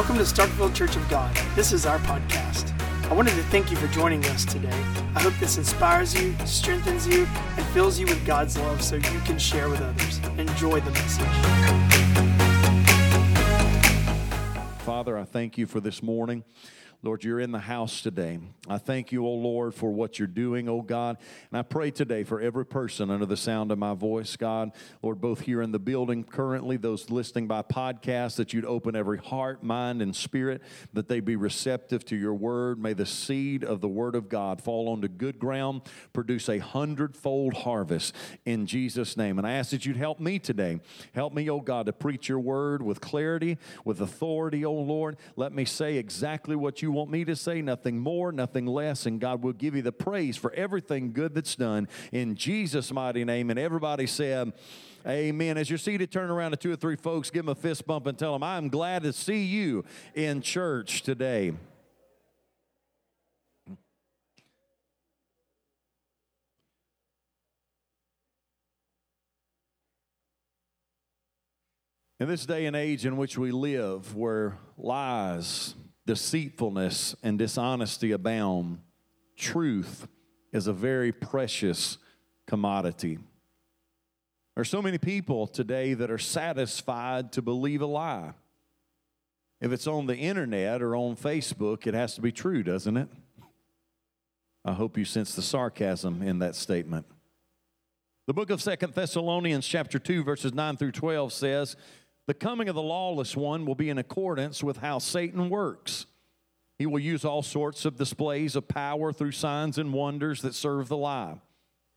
Welcome to Starkville Church of God. This is our podcast. I wanted to thank you for joining us today. I hope this inspires you, strengthens you, and fills you with God's love so you can share with others. Enjoy the message. Father, I thank you for this morning. Lord, you're in the house today. I thank you, O Lord, for what you're doing, O God. And I pray today for every person under the sound of my voice, God. Lord, both here in the building currently, those listening by podcast, that you'd open every heart, mind, and spirit, that they be receptive to your word. May the seed of the word of God fall onto good ground, produce a hundredfold harvest in Jesus' name. And I ask that you'd help me today. Help me, O God, to preach your word with clarity, with authority, O Lord. Let me say exactly what you want me to say, nothing more, nothing less, and God will give you the praise for everything good that's done in Jesus' mighty name. And everybody said, Amen. As you're seated, turn around to two or three folks, give them a fist bump, and tell them, I'm glad to see you in church today. In this day and age in which we live, where lies, deceitfulness, and dishonesty abound, truth is a very precious commodity. There are so many people today that are satisfied to believe a lie. If it's on the internet or on Facebook, it has to be true, doesn't it? I hope you sense the sarcasm in that statement. The book of Second Thessalonians chapter 2 verses 9 through 12 says, "The coming of the lawless one will be in accordance with how Satan works. He will use all sorts of displays of power through signs and wonders that serve the lie."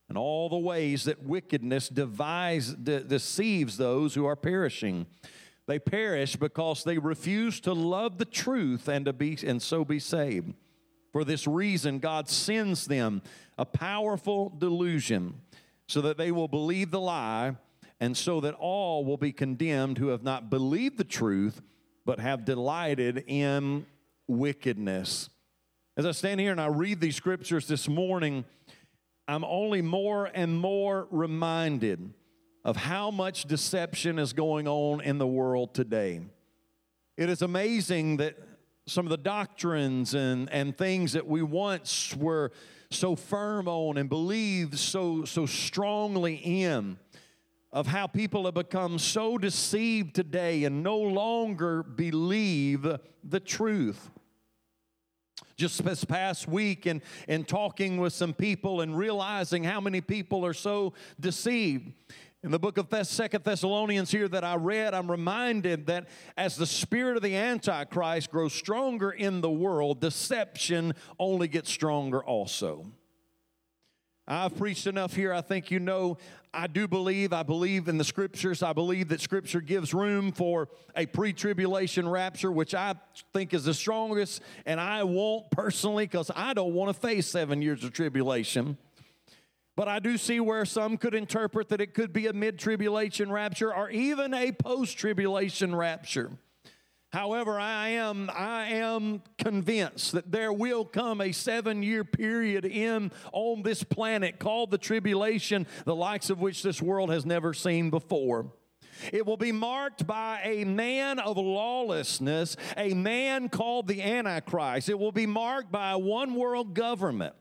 and all the ways that wickedness devise, de- deceives those who are perishing. They perish because they refuse to love the truth and to be and so be saved. For this reason, God sends them a powerful delusion so that they will believe the lie, and so that all will be condemned who have not believed the truth, but have delighted in wickedness. As I stand here and I read these scriptures this morning, I'm only more and more reminded of how much deception is going on in the world today. It is amazing that some of the doctrines and, and things that we once were so firm on and believed so, so strongly in, of how people have become so deceived today and no longer believe the truth just this past week and, and talking with some people and realizing how many people are so deceived. In the book of Second Thessalonians here that I read, I'm reminded that as the spirit of the Antichrist grows stronger in the world, deception only gets stronger also. I've preached enough here. I think you know I do believe, I believe in the scriptures. I believe that scripture gives room for a pre tribulation rapture, which I think is the strongest, and I won't personally because I don't want to face seven years of tribulation. But I do see where some could interpret that it could be a mid tribulation rapture or even a post tribulation rapture. However, I am, I am convinced that there will come a seven year period in on this planet called the tribulation, the likes of which this world has never seen before. It will be marked by a man of lawlessness, a man called the Antichrist. It will be marked by a one world government.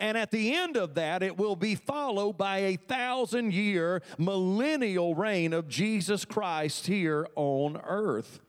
And at the end of that, it will be followed by a thousand year millennial reign of Jesus Christ here on earth.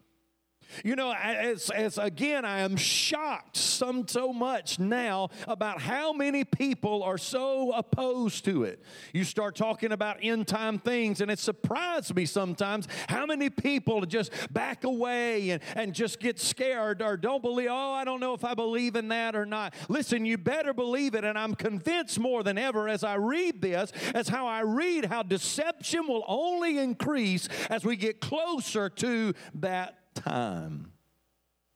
You know, as, as again, I am shocked some so much now about how many people are so opposed to it. You start talking about end time things, and it surprised me sometimes how many people just back away and, and just get scared or don't believe, oh, I don't know if I believe in that or not. Listen, you better believe it, and I'm convinced more than ever as I read this, as how I read how deception will only increase as we get closer to that time.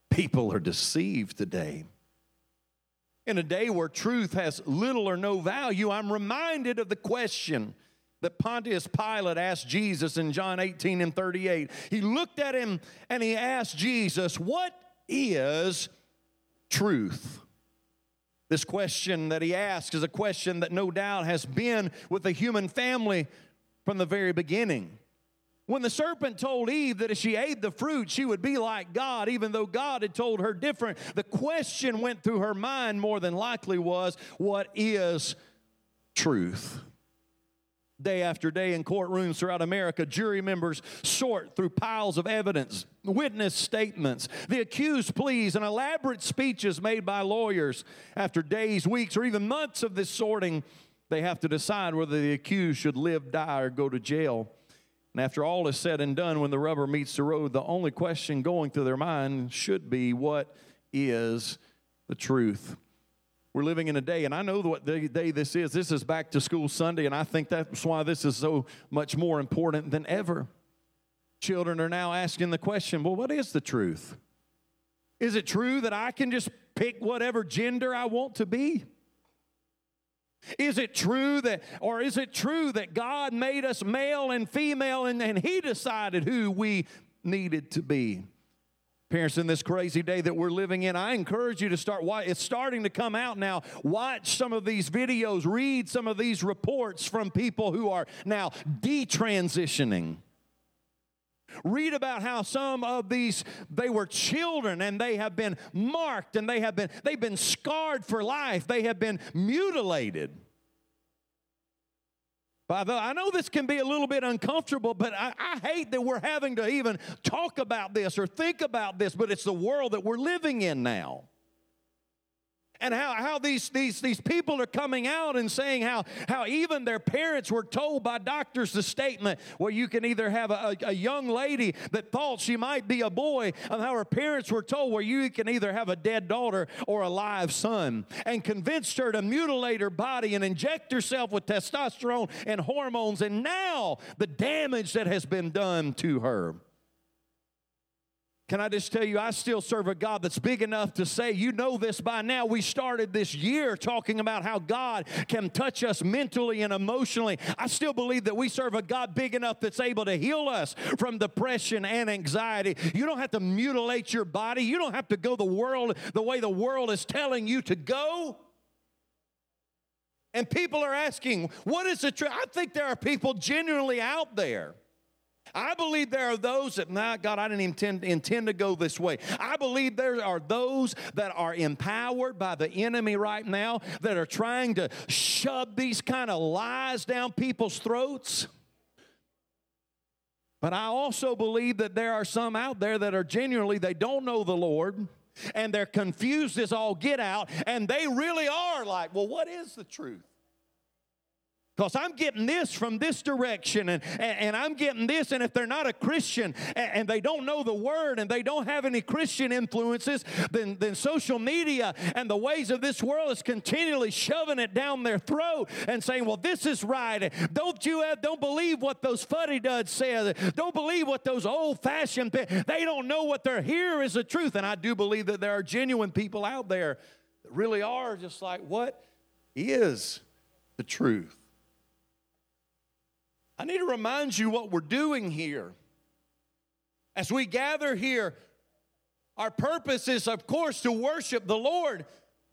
People are deceived today. In a day where truth has little or no value, I'm reminded of the question that Pontius Pilate asked Jesus in John 18 and 38. He looked at him and he asked Jesus, What is truth? This question that he asked is a question that no doubt has been with the human family from the very beginning. When the serpent told Eve that if she ate the fruit, she would be like God, even though God had told her different, the question went through her mind more than likely was, What is truth? Day after day in courtrooms throughout America, jury members sort through piles of evidence, witness statements, the accused pleas, and elaborate speeches made by lawyers. After days, weeks, or even months of this sorting, they have to decide whether the accused should live, die, or go to jail. And after all is said and done, when the rubber meets the road, the only question going through their mind should be what is the truth? We're living in a day, and I know what day this is. This is back to school Sunday, and I think that's why this is so much more important than ever. Children are now asking the question well, what is the truth? Is it true that I can just pick whatever gender I want to be? Is it true that, or is it true that God made us male and female and, and He decided who we needed to be? Parents, in this crazy day that we're living in, I encourage you to start. Why it's starting to come out now. Watch some of these videos, read some of these reports from people who are now detransitioning. Read about how some of these they were children and they have been marked and they have been they've been scarred for life. They have been mutilated. I know this can be a little bit uncomfortable, but I, I, hate that we're having to even talk about this or think about this, but it's the world that we're living in now and how, how these, these, these people are coming out and saying how, how even their parents were told by doctors the statement where you can either have a, a young lady that thought she might be a boy, and how her parents were told where you can either have a dead daughter or a live son, and convinced her to mutilate her body and inject herself with testosterone and hormones, and now the damage that has been done to her. Can I just tell you, I still serve a God that's big enough to say, you know this by now. We started this year talking about how God can touch us mentally and emotionally. I still believe that we serve a God big enough that's able to heal us from depression and anxiety. You don't have to mutilate your body, you don't have to go the world the way the world is telling you to go. And people are asking, what is the truth? I think there are people genuinely out there I believe there are those that, nah, God, I didn't intend, intend to go this way. I believe there are those that are empowered by the enemy right now that are trying to shove these kind of lies down people's throats. But I also believe that there are some out there that are genuinely, they don't know the Lord and they're confused as all get out, and they really are like, well, what is the truth? Because I'm getting this from this direction and, and, and, I'm getting this. And if they're not a Christian and, and, they don't know the word and they don't have any Christian influences, then, then social media and the ways of this world is continually shoving it down their throat and saying, well, this is right. Don't you have, don't believe what those fuddy duds say. Don't believe what those old fashioned, they don't know what they're here is the truth. And I do believe that there are genuine people out there that really are just like, what is the truth? I need to remind you what we're doing here. As we gather here, our purpose is, of course, to worship the Lord,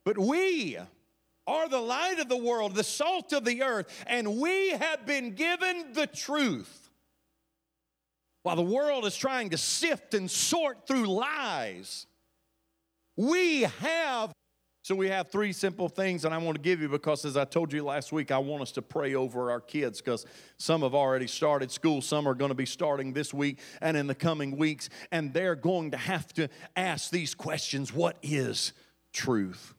but we are the light of the world, the salt of the earth, and we have been given the truth. While the world is trying to sift and sort through lies, we have so we have three simple things that I want to give you because, as I told you last week, I want us to pray over our kids because some have already started school, some are going to be starting this week and in the coming weeks, and they're going to have to ask these questions What is truth?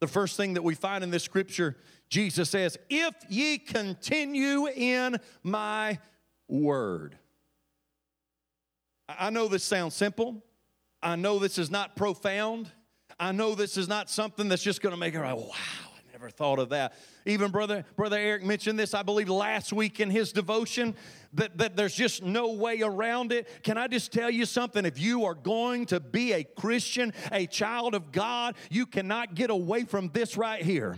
The first thing that we find in this scripture, Jesus says, If ye continue in my word. I know this sounds simple. I know this is not profound. I know this is not something that's just going to make her like, wow, I never thought of that. Even brother, brother Eric mentioned this, I believe, last week in his devotion, that, that there's just no way around it. Can I just tell you something? If you are going to be a Christian, a child of God, you cannot get away from this right here.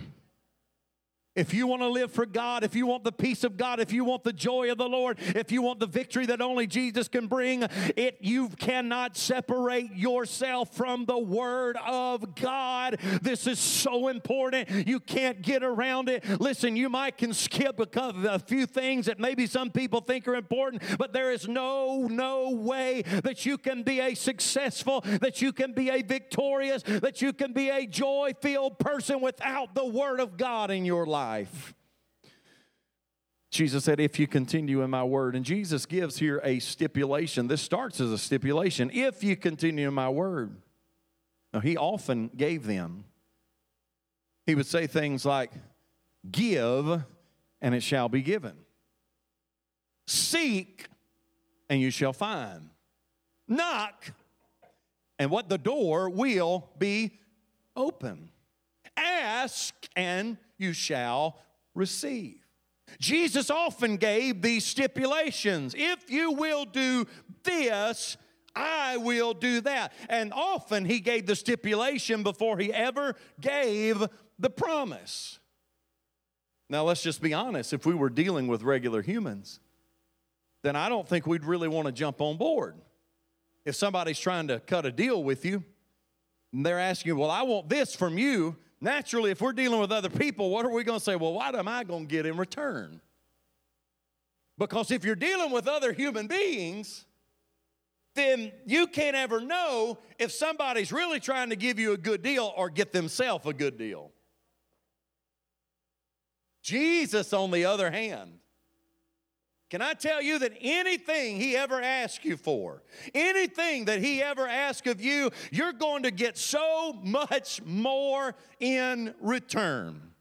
If you want to live for God, if you want the peace of God, if you want the joy of the Lord, if you want the victory that only Jesus can bring, it you cannot separate yourself from the word of God. This is so important. You can't get around it. Listen, you might can skip a, few things that maybe some people think are important, but there is no no way that you can be a successful, that you can be a victorious, that you can be a joy-filled person without the word of God in your life life. Jesus said, If you continue in my word. And Jesus gives here a stipulation. This starts as a stipulation. If you continue in my word. Now, he often gave them. He would say things like, Give, and it shall be given. Seek, and you shall find. Knock, and what the door will be open. Ask, and you shall receive. Jesus often gave these stipulations. If you will do this, I will do that. And often he gave the stipulation before he ever gave the promise. Now, let's just be honest. If we were dealing with regular humans, then I don't think we'd really want to jump on board. If somebody's trying to cut a deal with you, and they're asking you, Well, I want this from you, Naturally, if we're dealing with other people, what are we going to say? Well, what am I going to get in return? Because if you're dealing with other human beings, then you can't ever know if somebody's really trying to give you a good deal or get themselves a good deal. Jesus, on the other hand, can I tell you that anything he ever asks you for, anything that he ever asks of you, you're going to get so much more in return.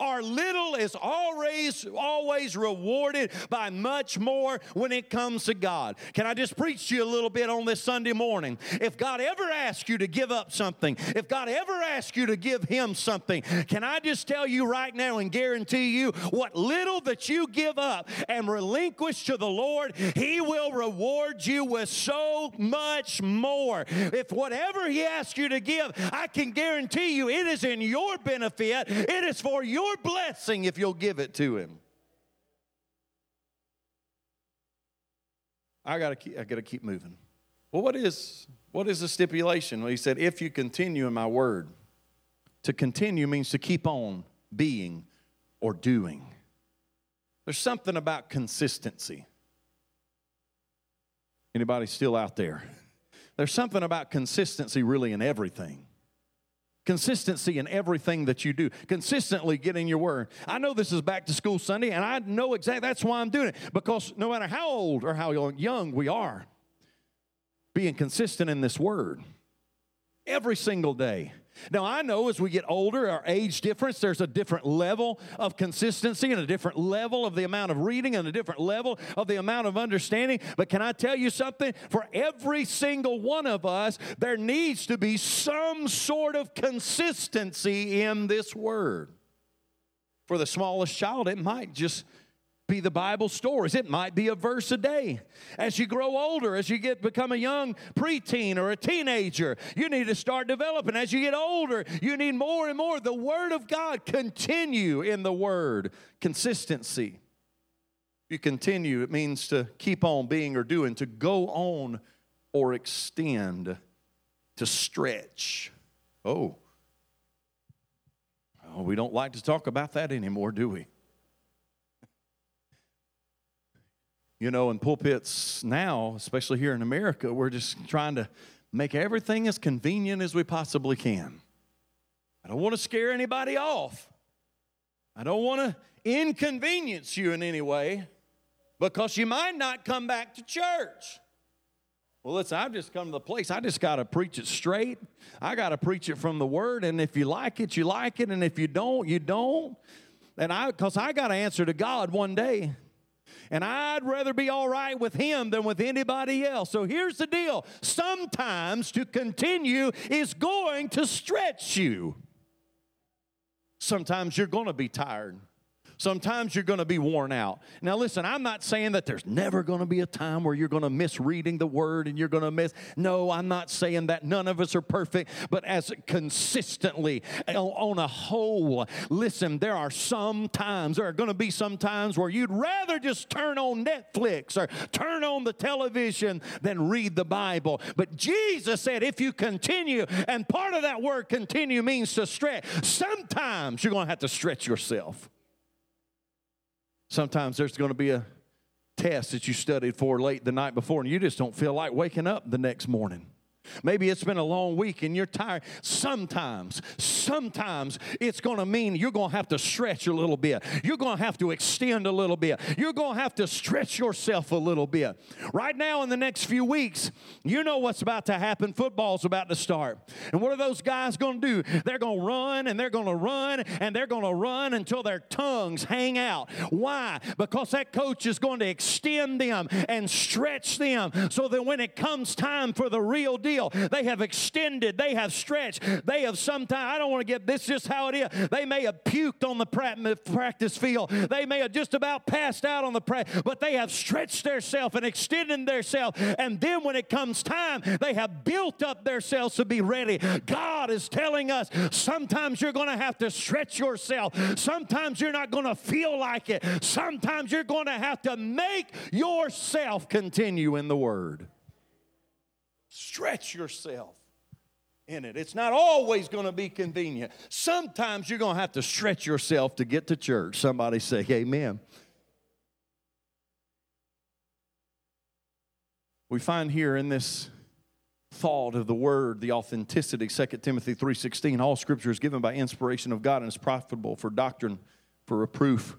Our little is always, always rewarded by much more when it comes to God. Can I just preach to you a little bit on this Sunday morning? If God ever asks you to give up something, if God ever asks you to give Him something, can I just tell you right now and guarantee you what little that you give up and relinquish to the Lord, He will reward you with so much more. If whatever He asks you to give, I can guarantee you it is in your benefit, it is for your blessing if you'll give it to him. I gotta keep, I gotta keep moving. Well, what is what is the stipulation? Well, he said, if you continue in my word. To continue means to keep on being or doing. There's something about consistency. Anybody still out there? There's something about consistency really in everything. Consistency in everything that you do. Consistently getting your word. I know this is back to school Sunday, and I know exactly that's why I'm doing it. Because no matter how old or how young we are, being consistent in this word every single day now, I know as we get older, our age difference, there's a different level of consistency and a different level of the amount of reading and a different level of the amount of understanding. But can I tell you something? For every single one of us, there needs to be some sort of consistency in this word. For the smallest child, it might just be the Bible stories. It might be a verse a day. As you grow older, as you get become a young preteen or a teenager, you need to start developing. As you get older, you need more and more. The Word of God, continue in the Word. Consistency. You continue, it means to keep on being or doing, to go on or extend, to stretch. Oh. Oh, we don't like to talk about that anymore, do we? You know, in pulpits now, especially here in America, we're just trying to make everything as convenient as we possibly can. I don't want to scare anybody off. I don't want to inconvenience you in any way because you might not come back to church. Well, listen, I've just come to the place, I just got to preach it straight. I got to preach it from the Word, and if you like it, you like it, and if you don't, you don't. And I, because I got to answer to God one day. And I'd rather be all right with him than with anybody else. So here's the deal sometimes to continue is going to stretch you. Sometimes you're going to be tired. Sometimes you're going to be worn out. Now, listen, I'm not saying that there's never going to be a time where you're going to miss reading the word and you're going to miss. No, I'm not saying that. None of us are perfect, but as consistently uh, on a whole, listen, there are some times, there are going to be some times where you'd rather just turn on Netflix or turn on the television than read the Bible. But Jesus said, if you continue, and part of that word continue means to stretch, sometimes you're going to have to stretch yourself. Sometimes there's going to be a test that you studied for late the night before, and you just don't feel like waking up the next morning. Maybe it's been a long week and you're tired. Sometimes, sometimes it's going to mean you're going to have to stretch a little bit. You're going to have to extend a little bit. You're going to have to stretch yourself a little bit. Right now, in the next few weeks, you know what's about to happen. Football's about to start. And what are those guys going to do? They're going to run and they're going to run and they're going to run until their tongues hang out. Why? Because that coach is going to extend them and stretch them so that when it comes time for the real deal, they have extended, they have stretched, they have sometimes, I don't want to get this just how it is. They may have puked on the practice field, they may have just about passed out on the practice, but they have stretched themselves and extended themselves. And then when it comes time, they have built up themselves to be ready. God is telling us sometimes you're going to have to stretch yourself, sometimes you're not going to feel like it, sometimes you're going to have to make yourself continue in the Word. Stretch yourself in it. It's not always going to be convenient. Sometimes you're going to have to stretch yourself to get to church. Somebody say, Amen. We find here in this thought of the word the authenticity 2 timothy 3.16 all scripture is given by inspiration of god and is profitable for doctrine for reproof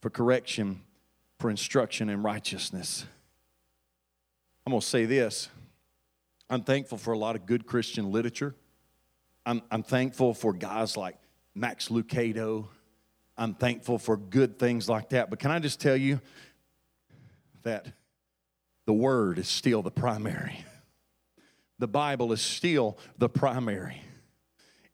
for correction for instruction in righteousness i'm going to say this I'm thankful for a lot of good Christian literature. I'm, I'm thankful for guys like Max Lucado. I'm thankful for good things like that. But can I just tell you that the Word is still the primary? The Bible is still the primary.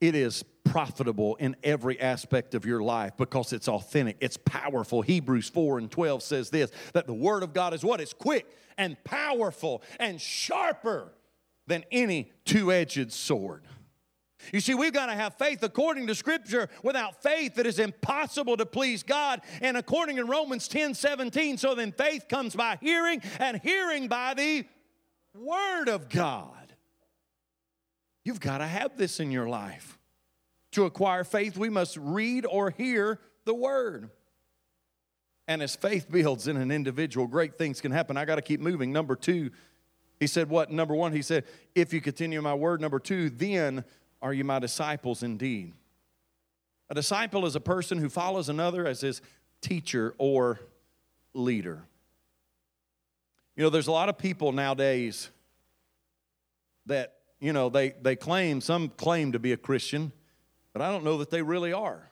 It is profitable in every aspect of your life because it's authentic, it's powerful. Hebrews 4 and 12 says this that the Word of God is what? It's quick and powerful and sharper than any two edged sword. You see, we've got to have faith according to Scripture. Without faith, it is impossible to please God. And according to Romans 10 17, so then faith comes by hearing, and hearing by the Word of God. You've got to have this in your life. To acquire faith, we must read or hear the Word. And as faith builds in an individual, great things can happen. I got to keep moving. Number two, he said, What? Number one, he said, If you continue my word. Number two, then are you my disciples indeed? A disciple is a person who follows another as his teacher or leader. You know, there's a lot of people nowadays that, you know, they, they claim, some claim to be a Christian, but I don't know that they really are.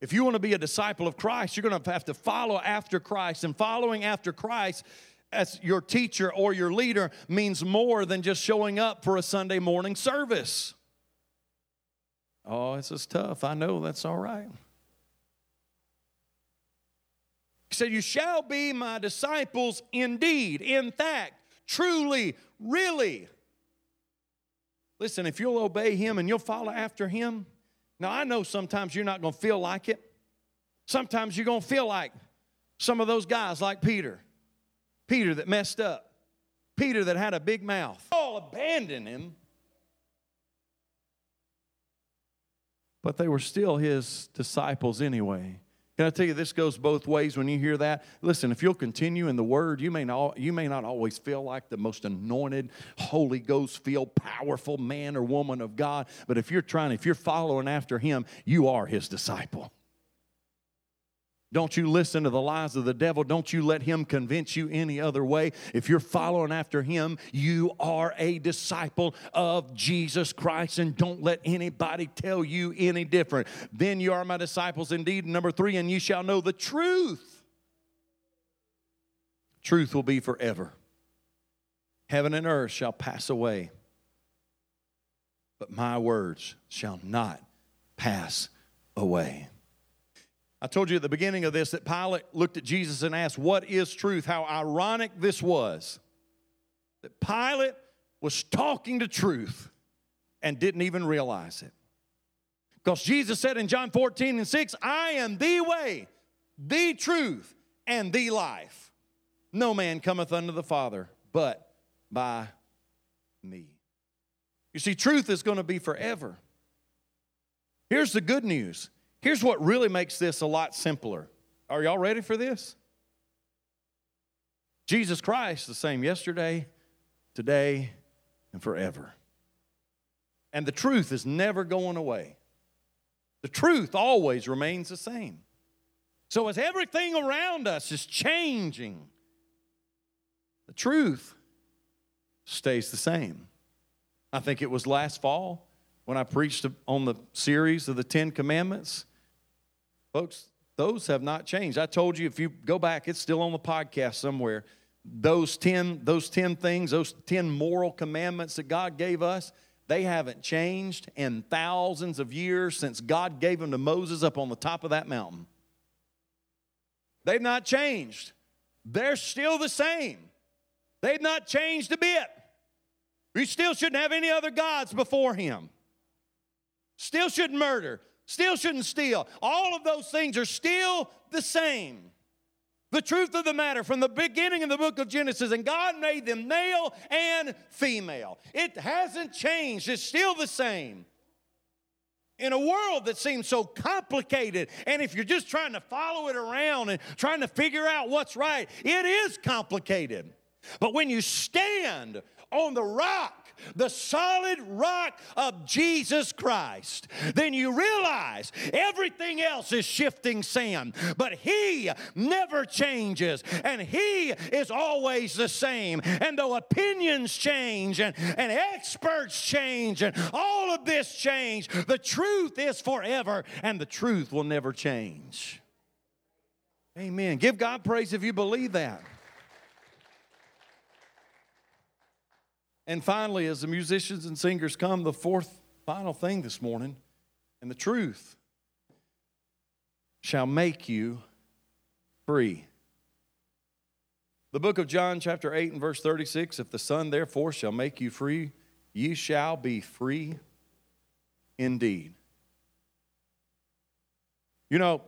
If you want to be a disciple of Christ, you're going to have to follow after Christ. And following after Christ as your teacher or your leader means more than just showing up for a Sunday morning service. Oh, this is tough. I know that's all right. He said, You shall be my disciples indeed, in fact, truly, really. Listen, if you'll obey him and you'll follow after him, now I know sometimes you're not going to feel like it. Sometimes you're going to feel like some of those guys, like Peter. Peter that messed up, Peter that had a big mouth. All abandoned him. But they were still his disciples anyway. Can I tell you, this goes both ways when you hear that? Listen, if you'll continue in the Word, you may not, you may not always feel like the most anointed, Holy Ghost filled, powerful man or woman of God. But if you're trying, if you're following after Him, you are His disciple. Don't you listen to the lies of the devil. Don't you let him convince you any other way. If you're following after him, you are a disciple of Jesus Christ, and don't let anybody tell you any different. Then you are my disciples indeed. Number three, and you shall know the truth. Truth will be forever. Heaven and earth shall pass away, but my words shall not pass away. I told you at the beginning of this that Pilate looked at Jesus and asked, What is truth? How ironic this was. That Pilate was talking to truth and didn't even realize it. Because Jesus said in John 14 and 6, I am the way, the truth, and the life. No man cometh unto the Father but by me. You see, truth is going to be forever. Here's the good news. Here's what really makes this a lot simpler. Are y'all ready for this? Jesus Christ, the same yesterday, today, and forever. And the truth is never going away. The truth always remains the same. So, as everything around us is changing, the truth stays the same. I think it was last fall when I preached on the series of the Ten Commandments. Folks, those have not changed. I told you if you go back, it's still on the podcast somewhere. Those 10, those 10 things, those 10 moral commandments that God gave us, they haven't changed in thousands of years since God gave them to Moses up on the top of that mountain. They've not changed. They're still the same. They've not changed a bit. We still shouldn't have any other gods before Him. Still shouldn't murder. Still shouldn't steal. All of those things are still the same. The truth of the matter from the beginning of the book of Genesis, and God made them male and female. It hasn't changed, it's still the same. In a world that seems so complicated, and if you're just trying to follow it around and trying to figure out what's right, it is complicated. But when you stand on the rock, the solid rock of Jesus Christ, then you realize everything else is shifting sand. But He never changes, and He is always the same. And though opinions change and, and experts change and all of this change, the truth is forever, and the truth will never change. Amen. Give God praise if you believe that. And finally, as the musicians and singers come, the fourth final thing this morning, and the truth shall make you free. The book of John, chapter 8, and verse 36 If the Son therefore shall make you free, ye shall be free indeed. You know,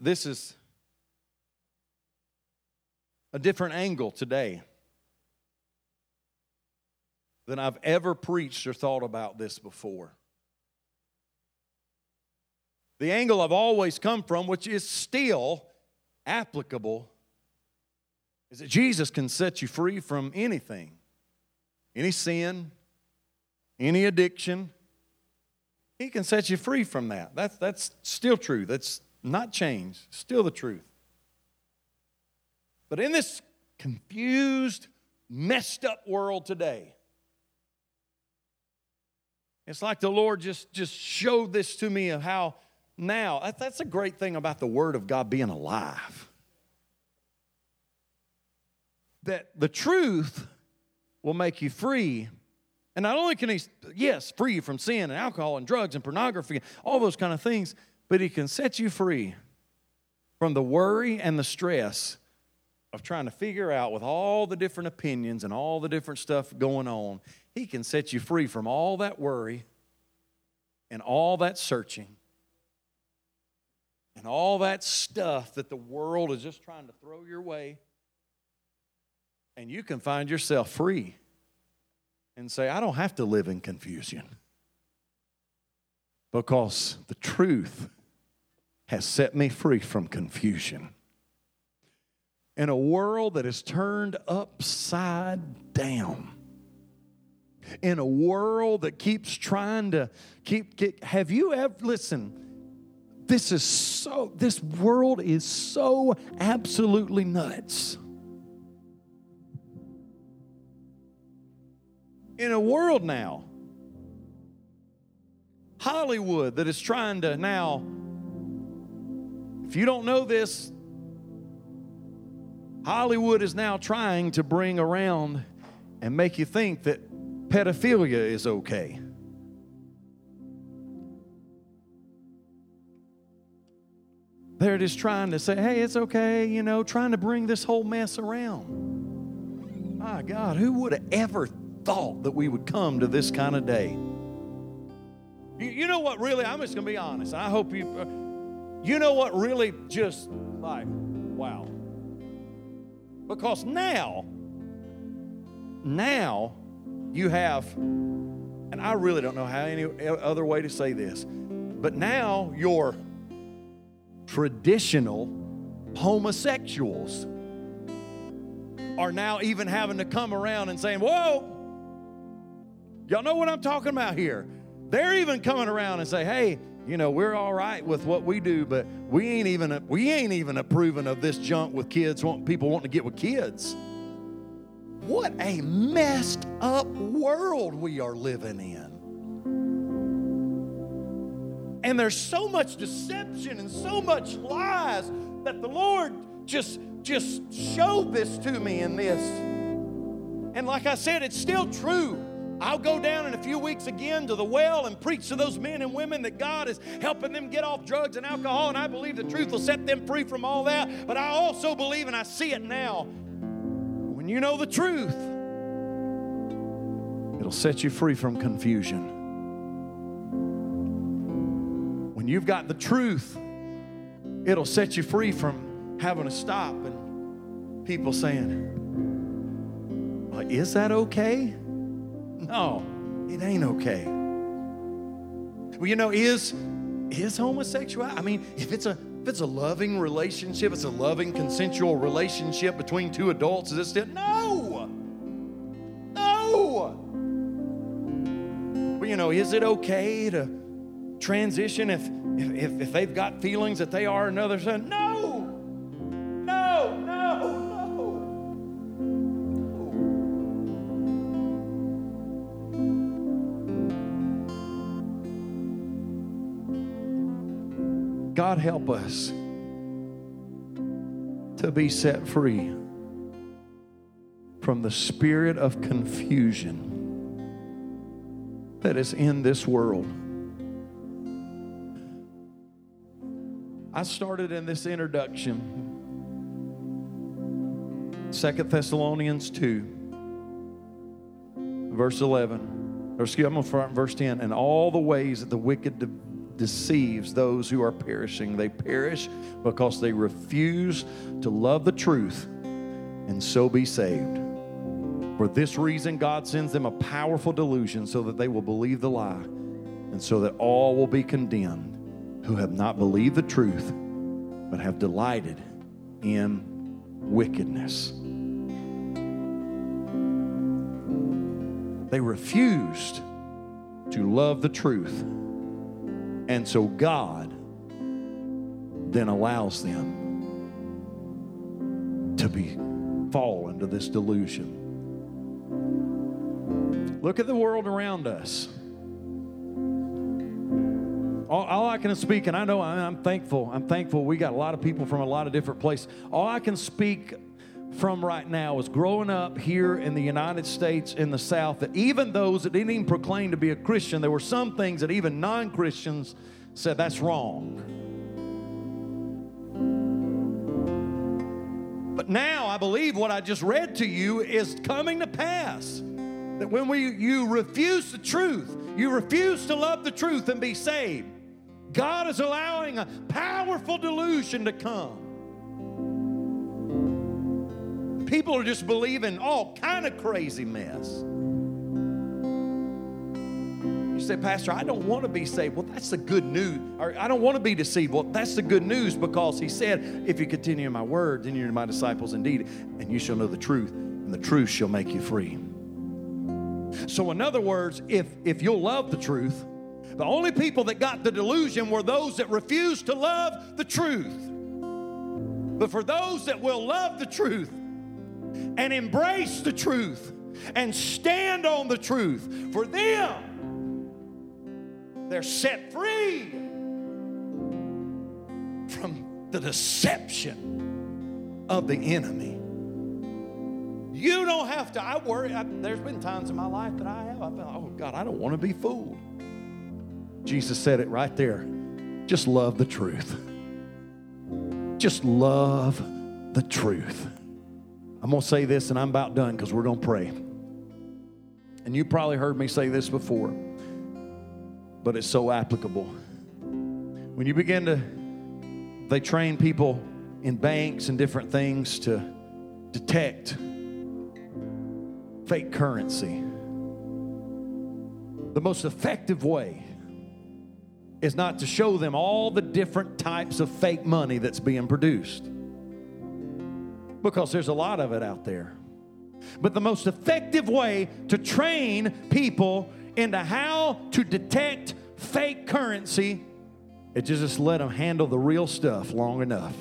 this is a different angle today than I've ever preached or thought about this before. The angle I've always come from, which is still applicable, is that Jesus can set you free from anything any sin, any addiction. He can set you free from that. That's, that's still true. That's not changed, still the truth. But in this confused, messed up world today, it's like the Lord just, just showed this to me of how now, that's a great thing about the Word of God being alive. That the truth will make you free. And not only can He, yes, free you from sin and alcohol and drugs and pornography, all those kind of things, but He can set you free from the worry and the stress of trying to figure out with all the different opinions and all the different stuff going on, He can set you free from all that worry and all that searching and all that stuff that the world is just trying to throw your way. And you can find yourself free and say, I don't have to live in confusion because the truth has set me free from confusion in a world that is turned upside down. In a world that keeps trying to keep, have you ever listen this is so this world is so absolutely nuts. In a world now hollywood that is trying to now if you don't know this Hollywood is now trying to bring around and make you think that pedophilia is okay. They're just trying to say, hey, it's okay, you know, trying to bring this whole mess around. My God, who would have ever thought that we would come to this kind of day? You, know what, really, I'm just going to be honest. I hope you, uh, you know what really just like, wow. Because now, now you have, and I really don't know how any other way to say this, but now your traditional homosexuals are now even having to come around and saying, Whoa, y'all know what I'm talking about here. They're even coming around and say, Hey, you know, we're all right with what we do, but we ain't even we ain't even approving of this junk with kids, want people wanting to get with kids. What a messed up world we are living in. And there's so much deception and so much lies that the Lord just just showed this to me in this. And like I said, it's still true. I'll go down in a few weeks again to the well and preach to those men and women that God is helping them get off drugs and alcohol, and I believe the truth will set them free from all that. But I also believe, and I see it now, when you know the truth, it'll set you free from confusion. When you've got the truth, it'll set you free from having to stop and people saying, Is that okay? No, it ain't okay. Well, you know, is is homosexuality? I mean, if it's a if it's a loving relationship, it's a loving consensual relationship between two adults, is it still no? No. Well, you know, is it okay to transition if if, if they've got feelings that they are another son? No. God help us to be set free from the spirit of confusion that is in this world. I started in this introduction, Second Thessalonians 2, verse 11. Or excuse me, I'm going to verse 10. And all the ways that the wicked deceives those who are perishing. They perish because they refuse to love the truth and so be saved. For this reason, God sends them a powerful delusion so that they will believe the lie and so that all will be condemned who have not believed the truth but have delighted in wickedness. They refused to love the truth and so God then allows them to be fall into this delusion. Look at the world around us. All, all, I can speak, and I know I'm thankful. I'm thankful we got a lot of people from a lot of different places. All I can speak from right now is growing up here in the United States in the South that even those that didn't even proclaim to be a Christian, there were some things that even non Christians said that's wrong. But now I believe what I just read to you is coming to pass. That when we, you refuse the truth, you refuse to love the truth and be saved, God is allowing a powerful delusion to come people are just believing all kind of crazy mess. You say, Pastor, I don't want to be saved. Well, that's the good news. Or I don't want to be deceived. Well, that's the good news because he said, if you continue in my word, then you're my disciples indeed, and you shall know the truth, and the truth shall make you free. So, in other words, if, if you'll love the truth, the only people that got the delusion were those that refused to love the truth. But for those that will love the truth, and embrace the truth and stand on the truth. For them, they're set free from the deception of the enemy. You don't have to. I worry. I, there's been times in my life that I have. I've been, oh God, I don't want to be fooled. Jesus said it right there. Just love the truth. just love the truth. I'm going to say this and I'm about done because we're going to pray. And you probably heard me say this before, but it's so applicable. When you begin to, they train people in banks and different things to detect fake currency. The most effective way is not to show them all the different types of fake money that's being produced because there's a lot of it out there. But the most effective way to train people into how to detect fake currency is just let them handle the real stuff long enough.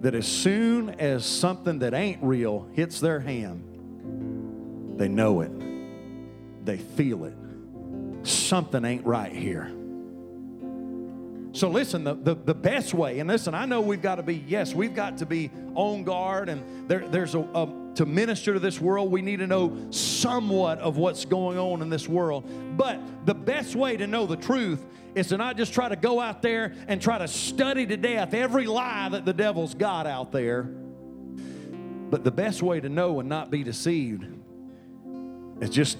That as soon as something that ain't real hits their hand, they know it, they feel it. Something ain't right here. So listen, the, the, the, best way, and listen, I know we've got to be, yes, we've got to be on guard, and there, there's a, a, to minister to this world, we need to know somewhat of what's going on in this world. But the best way to know the truth is to not just try to go out there and try to study to death every lie that the devil's got out there. But the best way to know and not be deceived is just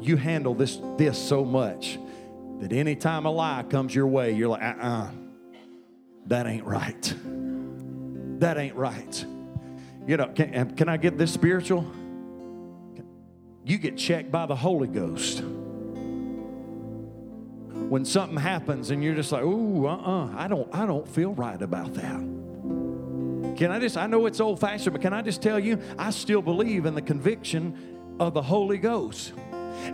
you handle this this so much that anytime a lie comes your way, you're like, uh uh-uh, uh, that ain't right. That ain't right. You know, can, can I get this spiritual? You get checked by the Holy Ghost. When something happens and you're just like, ooh, uh-uh, I don't, I don't feel right about that. Can I just, I know it's old fashioned, but can I just tell you, I still believe in the conviction of the Holy Ghost.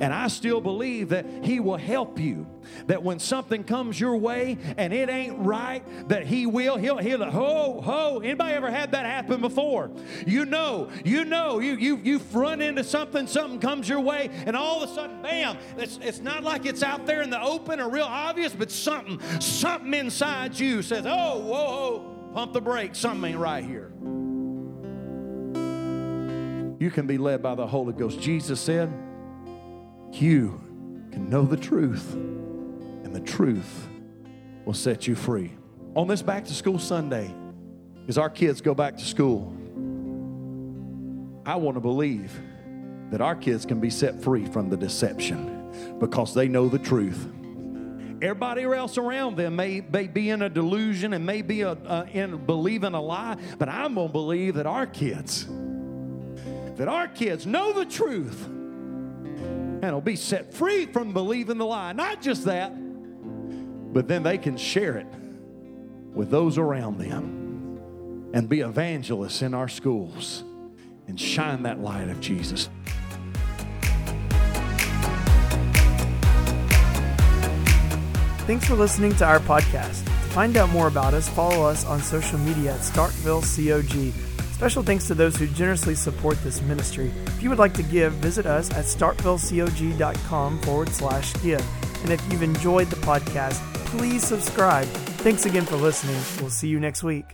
And I still believe that He will help you. That when something comes your way and it ain't right, that He will. He'll, he'll, ho, ho. Anybody ever had that happen before? You know, you know, you, you, you've run into something, something comes your way, and all of a sudden, bam, it's, it's not like it's out there in the open or real obvious, but something, something inside you says, oh, whoa, whoa, pump the brakes, something ain't right here. You can be led by the Holy Ghost. Jesus said, you can know the truth, and the truth will set you free. On this back to school Sunday, as our kids go back to school, I want to believe that our kids can be set free from the deception because they know the truth. Everybody else around them may, may be in a delusion and may be a, uh, in believing a lie, but I'm going to believe that our kids, that our kids know the truth will be set free from believing the lie. Not just that, but then they can share it with those around them and be evangelists in our schools and shine that light of Jesus. Thanks for listening to our podcast. To find out more about us, follow us on social media at Starkville COG Special thanks to those who generously support this ministry. If you would like to give, visit us at starkvillecog.com forward slash give. And if you've enjoyed the podcast, please subscribe. Thanks again for listening. We'll see you next week.